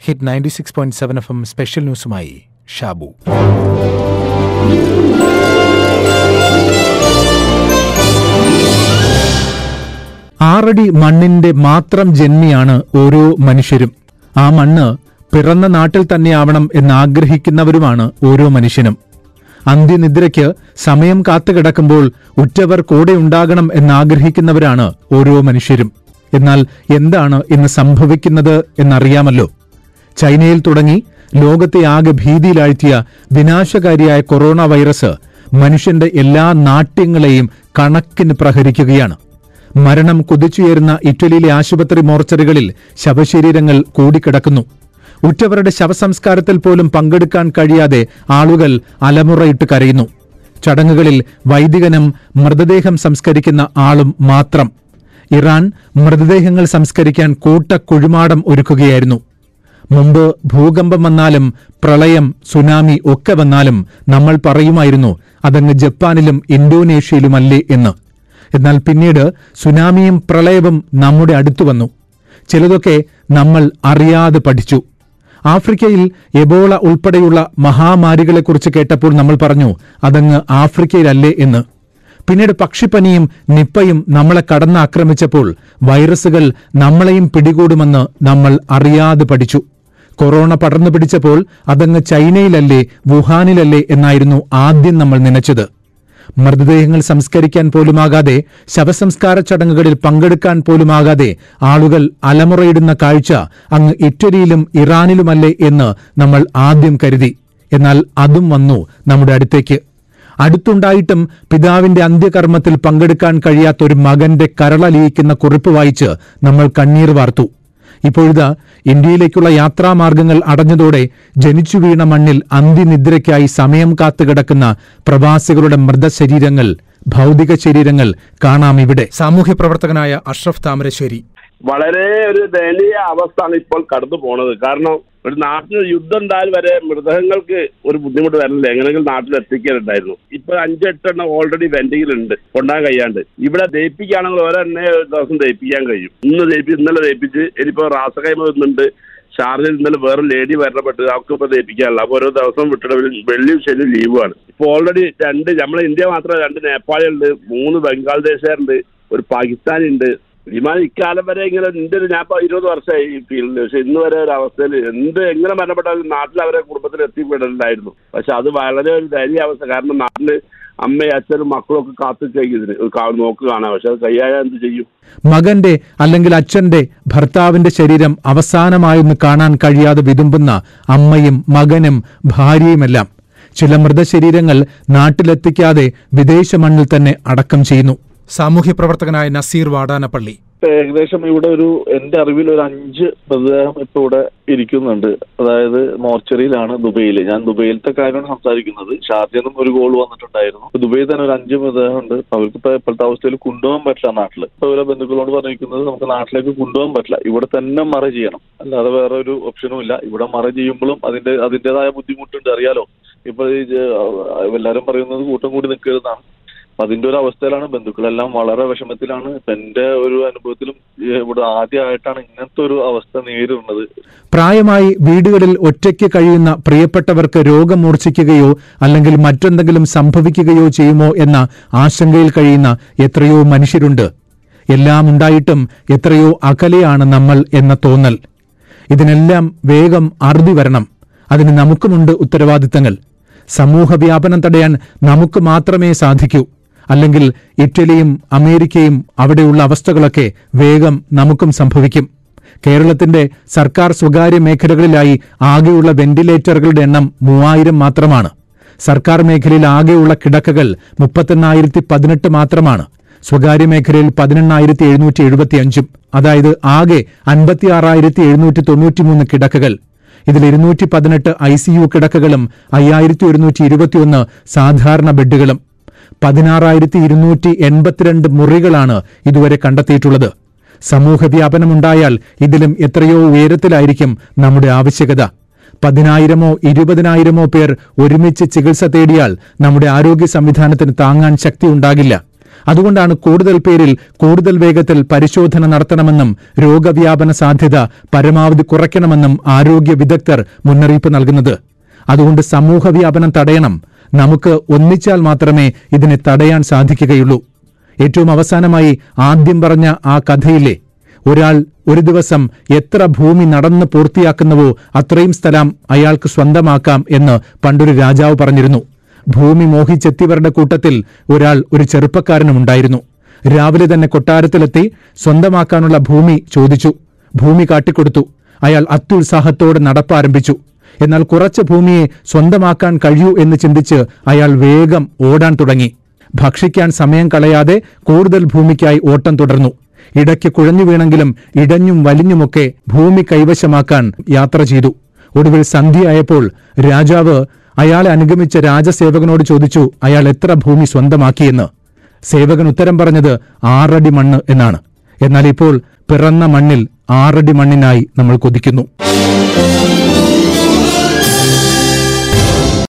Hit ninety six point seven FM M special ന്യൂസുമായി ഷാബു. ആറടി മണ്ണിന്റെ മാത്രം ജന്മിയാണ് ഓരോ മനുഷ്യരും. ആ മണ്ണ് പിറന്ന നാട്ടിൽ തന്നെയാവണം എന്നാഗ്രഹിക്കുന്നവരുമാണ് ഓരോ മനുഷ്യനും. അന്ത്യനിദ്രയ്ക്ക് സമയം കാത്തുകിടക്കുമ്പോൾ ഉറ്റവർ കൂടെ ഉണ്ടാകണം എന്നാഗ്രഹിക്കുന്നവരാണ് ഓരോ മനുഷ്യരും. എന്നാൽ എന്താണ് ഇന്ന് സംഭവിക്കുന്നത് എന്നറിയാമല്ലോ. ചൈനയിൽ തുടങ്ങി ലോകത്തെ ആകെ ഭീതിയിലാഴ്ത്തിയ വിനാശകാരിയായ കൊറോണ വൈറസ് മനുഷ്യന്റെ എല്ലാ നാട്യങ്ങളെയും കണക്കിന് പ്രഹരിക്കുകയാണ്. മരണം കുതിച്ചുയരുന്ന ഇറ്റലിയിലെ ആശുപത്രി മോർച്ചറികളിൽ ശവശരീരങ്ങൾ കൂടിക്കിടക്കുന്നു. ഉറ്റവരുടെ ശവസംസ്കാരത്തിൽ പോലും പങ്കെടുക്കാൻ കഴിയാതെ ആളുകൾ അലമുറയിട്ട് കരയുന്നു. ചടങ്ങുകളിൽ വൈദികനും മൃതദേഹം സംസ്കരിക്കുന്ന ആളും മാത്രം. ഇറാൻ മൃതദേഹങ്ങൾ സംസ്കരിക്കാൻ കൂട്ടക്കുഴിമാടം ഒരുക്കുകയായിരുന്നു. മുമ്പ് ഭൂകമ്പം വന്നാലും പ്രളയം സുനാമി ഒക്കെ വന്നാലും നമ്മൾ പറയുമായിരുന്നു അതങ്ങ് ജപ്പാനിലും ഇന്തോനേഷ്യയിലുമല്ലേ എന്ന്. എന്നാൽ പിന്നീട് സുനാമിയും പ്രളയവും നമ്മുടെ അടുത്തു വന്നു. ചിലതൊക്കെ നമ്മൾ അറിയാതെ പഠിച്ചു. ആഫ്രിക്കയിൽ എബോള ഉൾപ്പെടെയുള്ള മഹാമാരികളെക്കുറിച്ച് കേട്ടപ്പോൾ നമ്മൾ പറഞ്ഞു അതങ്ങ് ആഫ്രിക്കയിലല്ലേ എന്ന്. പിന്നീട് പക്ഷിപ്പനിയും നിപ്പയും നമ്മളെ കടന്നാക്രമിച്ചപ്പോൾ വൈറസുകൾ നമ്മളെയും പിടികൂടുമെന്ന് നമ്മൾ അറിയാതെ പഠിച്ചു. കൊറോണ പടർന്നു പിടിച്ചപ്പോൾ അതങ്ങ് ചൈനയിലല്ലേ വുഹാനിലല്ലേ എന്നായിരുന്നു ആദ്യം നമ്മൾ നനച്ചത്. മൃതദേഹങ്ങൾ സംസ്കരിക്കാൻ പോലുമാകാതെ ശവസംസ്കാര ചടങ്ങുകളിൽ പങ്കെടുക്കാൻ പോലുമാകാതെ ആളുകൾ അലമുറയിടുന്ന കാഴ്ച അങ്ങ് ഇറ്റലിയിലും ഇറാനിലുമല്ലേ എന്ന് നമ്മൾ ആദ്യം കരുതി. എന്നാൽ അതും വന്നു നമ്മുടെ അടുത്തേക്ക്. അടുത്തുണ്ടായിട്ടും പിതാവിന്റെ അന്ത്യകർമ്മത്തിൽ പങ്കെടുക്കാൻ കഴിയാത്ത ഒരു മകന്റെ കരളലിയിക്കുന്ന കുറിപ്പ് വായിച്ച് നമ്മൾ കണ്ണീർ വാർത്തു. ഇപ്പോഴിതാ ഇന്ത്യയിലേക്കുള്ള യാത്രാമാർഗങ്ങൾ അടഞ്ഞതോടെ ജനിച്ചു വീണ മണ്ണിൽ അന്തിനിദ്രയ്ക്കായി സമയം കാത്തുകിടക്കുന്ന പ്രവാസികളുടെ മൃതശരീരങ്ങൾ ഭൗതിക ശരീരങ്ങൾ കാണാം ഇവിടെ സാമൂഹ്യ പ്രവർത്തകനായ അഷ്റഫ് താമരശ്ശേരി. വളരെ ഒരു ദയനീയ അവസ്ഥയാണ് ഇപ്പോൾ കടന്നു പോണത് കാരണം ഒരു നാട്ടിൽ യുദ്ധം ഉണ്ടായാൽ വരെ മൃതകങ്ങൾക്ക് ഒരു ബുദ്ധിമുട്ട് വരില്ല എങ്ങനെയെങ്കിലും നാട്ടിൽ എത്തിക്കാനുണ്ടായിരുന്നു ഇപ്പൊ അഞ്ചെട്ടെണ്ണം ഓൾറെഡി വെന്റിങ്ങിലുണ്ട് കൊണ്ടാൻ കഴിയാണ്ട്. ഇവിടെ ദയിപ്പിക്കുകയാണെങ്കിൽ ഓരോ ഒരു ദിവസം ദയിപ്പിക്കാൻ കഴിയും. ഇന്ന് ദയിപ്പിച്ച് ഇന്നലെ ദയിപ്പിച്ച് ഇനിയിപ്പോ റാസകൈമ വരുന്നുണ്ട്. ഷാർജയിൽ ഇന്നലെ വേറെ ലേഡി വരണപ്പെട്ട് അവർക്ക് ഇപ്പൊ ദയിപ്പിക്കാനുള്ള അപ്പൊ ഓരോ ദിവസം വിട്ടിട്ട് വെള്ളിയും ശനി ലീവാണ് ഇപ്പൊ ഓൾറെഡി രണ്ട് നമ്മളെ ഇന്ത്യ മാത്രമല്ല രണ്ട് നേപ്പാളിയുണ്ട് മൂന്ന് ബംഗ്ലാദേശുകാരുണ്ട് ഒരു പാകിസ്ഥാനി വിമാനം ഇക്കാലം വരെ ഇങ്ങനെ എന്റെ ഞാൻ ഇപ്പൊ ഇരുപത് വർഷമായി ഈ ഫീൽഡിൽ പക്ഷെ ഇന്ന് വരെ ഒരു അവസ്ഥയിൽ എന്ത് എങ്ങനെ മരണപ്പെട്ടാലും നാട്ടിൽ അവരെ കുടുംബത്തിൽ എത്തിപ്പെടലുണ്ടായിരുന്നു പക്ഷെ അത് വളരെ ഒരു ദയനീയ അവസ്ഥ. കാരണം നാട്ടിൽ അമ്മയും അച്ഛനും മക്കളും ഒക്കെ കാത്തു ഇതിന്. കാ- നോക്ക് കാണാം പക്ഷെ അത് കയ്യായ എന്ത് ചെയ്യും? മകന്റെ അല്ലെങ്കിൽ അച്ഛന്റെ ഭർത്താവിന്റെ ശരീരം അവസാനമായൊന്ന് കാണാൻ കഴിയാതെ വിതുമ്പുന്ന അമ്മയും മകനും ഭാര്യയുമെല്ലാം ചില മൃതശരീരങ്ങൾ നാട്ടിലെത്തിക്കാതെ വിദേശ മണ്ണിൽ തന്നെ അടക്കം ചെയ്യുന്നു. സാമൂഹ്യ പ്രവർത്തകനായ നസീർ വാടാനപ്പള്ളി. ഏകദേശം ഇവിടെ ഒരു എന്റെ അറിവിൽ ഒരു അഞ്ച് മൃതദേഹം ഇപ്പൊ ഇവിടെ ഇരിക്കുന്നുണ്ട്. അതായത് മോർച്ചറിയിലാണ് ദുബൈയിൽ ഞാൻ ദുബൈയിലത്തെ കാര്യമാണ് സംസാരിക്കുന്നത്. ഷാർജയിൽ നിന്നും ഒരു ഗോൾ വന്നിട്ടുണ്ടായിരുന്നു. ദുബൈയിൽ തന്നെ ഒരു അഞ്ച് മൃതദേഹം ഉണ്ട് അവർക്ക് ഇപ്പൊ ഇപ്പോഴത്തെ അവസ്ഥയിൽ കൊണ്ടുപോകാൻ പറ്റില്ല നാട്ടിൽ ഇപ്പൊ ഓരോ ബന്ധുക്കളോട് പറഞ്ഞിരിക്കുന്നത് നമുക്ക് നാട്ടിലേക്ക് കൊണ്ടുപോകാൻ പറ്റില്ല. ഇവിടെ തന്നെ മറ ചെയ്യണം. അല്ലാതെ വേറെ ഒരു ഓപ്ഷനും ഇല്ല. ഇവിടെ മറ ചെയ്യുമ്പോഴും അതിന്റെ അതിന്റേതായ ബുദ്ധിമുട്ടുണ്ട്. അറിയാലോ. ഇപ്പൊ എല്ലാരും പറയുന്നത് കൂട്ടം കൂടി നിൽക്കരുതെന്നാണ് അതിന്റെ ഒരു അവസ്ഥയിലാണ് ബന്ധുക്കളെല്ലാം വളരെ വിഷമത്തിലാണ്. എന്റെ ഒരു അനുഭവത്തിലും ഇവിടെ ആദ്യമായിട്ടാണ് ഇങ്ങനത്തെ ഒരു അവസ്ഥ നേരിടുന്നത്. പ്രായമായി വീടുകളിൽ ഒറ്റയ്ക്ക് കഴിയുന്ന പ്രിയപ്പെട്ടവർക്ക് രോഗം മൂർച്ഛിക്കുകയോ അല്ലെങ്കിൽ മറ്റെന്തെങ്കിലും സംഭവിക്കുകയോ ചെയ്യുമോ എന്ന ആശങ്കയിൽ കഴിയുന്ന എത്രയോ മനുഷ്യരുണ്ട്. എല്ലാം ഉണ്ടായിട്ടും എത്രയോ അകലെയാണ് നമ്മൾ എന്ന തോന്നൽ. ഇതിനെല്ലാം വേഗം അറുതി വരണം. അതിന് നമുക്കുമുണ്ട് ഉത്തരവാദിത്തങ്ങൾ. സമൂഹവ്യാപനം തടയാൻ നമുക്ക് മാത്രമേ സാധിക്കൂ. അല്ലെങ്കിൽ ഇറ്റലിയും അമേരിക്കയും അവിടെയുള്ള അവസ്ഥകളൊക്കെ വേഗം നമുക്കും സംഭവിക്കും. കേരളത്തിന്റെ സർക്കാർ സ്വകാര്യ മേഖലകളിലായി ആകെയുള്ള വെന്റിലേറ്ററുകളുടെ എണ്ണം മൂവായിരം മാത്രമാണ്. സർക്കാർ മേഖലയിൽ ആകെയുള്ള കിടക്കകൾ മുപ്പത്തെണ്ണായിരത്തി പതിനെട്ട് മാത്രമാണ്. സ്വകാര്യ മേഖലയിൽ പതിനെണ്ണായിരത്തി എഴുന്നൂറ്റി എഴുപത്തിയഞ്ചും അതായത് ആകെ അൻപത്തിയാറായിരത്തി എഴുന്നൂറ്റി തൊണ്ണൂറ്റിമൂന്ന് കിടക്കകൾ. ഇതിൽ ഇരുന്നൂറ്റി പതിനെട്ട് ഐ സി യു കിടക്കകളും അയ്യായിരത്തി ഒരുന്നൂറ്റി ഇരുപത്തിയൊന്ന് സാധാരണ ബെഡുകളും. പതിനാറായിരത്തി ഇരുന്നൂറ്റി എൺപത്തിരണ്ട് മുറികളാണ് ഇതുവരെ കണ്ടെത്തിയിട്ടുള്ളത്. സമൂഹ വ്യാപനമുണ്ടായാൽ ഇതിലും എത്രയോ ഉയരത്തിലായിരിക്കും നമ്മുടെ ആവശ്യകത. പതിനായിരമോ ഇരുപതിനായിരമോ പേർ ഒരുമിച്ച് ചികിത്സ തേടിയാൽ നമ്മുടെ ആരോഗ്യ സംവിധാനത്തിന് താങ്ങാൻ ശക്തി ഉണ്ടാകില്ല. അതുകൊണ്ടാണ് കൂടുതൽ പേരിൽ കൂടുതൽ വേഗത്തിൽ പരിശോധന നടത്തണമെന്നും രോഗവ്യാപന സാധ്യത പരമാവധി കുറയ്ക്കണമെന്നും ആരോഗ്യ വിദഗ്ധർ മുന്നറിയിപ്പ് നൽകുന്നത്. അതുകൊണ്ട് സമൂഹവ്യാപനം തടയണം. നമുക്ക് ഒന്നിച്ചാൽ മാത്രമേ ഇതിനെ തടയാൻ സാധിക്കുകയുള്ളൂ. ഏറ്റവും അവസാനമായി ആദ്യം പറഞ്ഞ ആ കഥയിലെ ഒരാൾ ഒരു ദിവസം എത്ര ഭൂമി നടന്ന് പൂർത്തിയാക്കുന്നുവോ അത്രയും സ്ഥലം അയാൾക്ക് സ്വന്തമാക്കാം എന്ന് പണ്ടൊരു രാജാവ് പറഞ്ഞിരുന്നു. ഭൂമി മോഹിച്ചെത്തിയവരുടെ കൂട്ടത്തിൽ ഒരാൾ ഒരു ചെറുപ്പക്കാരനുമുണ്ടായിരുന്നു രാവിലെ തന്നെ കൊട്ടാരത്തിലെത്തി സ്വന്തമാക്കാനുള്ള ഭൂമി ചോദിച്ചു. ഭൂമി കാട്ടിക്കൊടുത്തു. അയാൾ അത്യുത്സാഹത്തോടെ നടപ്പാരംഭിച്ചു. എന്നാൽ കുറച്ച് ഭൂമിയെ സ്വന്തമാക്കാൻ കഴിയൂ എന്ന് ചിന്തിച്ച് അയാൾ വേഗം ഓടാൻ തുടങ്ങി. ഭക്ഷിക്കാൻ സമയം കളയാതെ കൂടുതൽ ഭൂമിക്കായി ഓട്ടം തുടർന്നു. ഇടയ്ക്ക് കുഴഞ്ഞു വീണെങ്കിലും ഇടഞ്ഞും വലിഞ്ഞുമൊക്കെ ഭൂമി കൈവശമാക്കാൻ യാത്ര ചെയ്തു. ഒടുവിൽ സന്ധ്യയായപ്പോൾ രാജാവ് അയാളെ അനുഗമിച്ച രാജസേവകനോട് ചോദിച്ചു അയാൾ എത്ര ഭൂമി സ്വന്തമാക്കിയെന്ന് സേവകൻ ഉത്തരം പറഞ്ഞത് ആറടി മണ്ണ് എന്നാണ്. എന്നാൽ ഇപ്പോൾ പിറന്ന മണ്ണിൽ ആറടി മണ്ണിനായി നമ്മൾ കൊതിക്കുന്നു.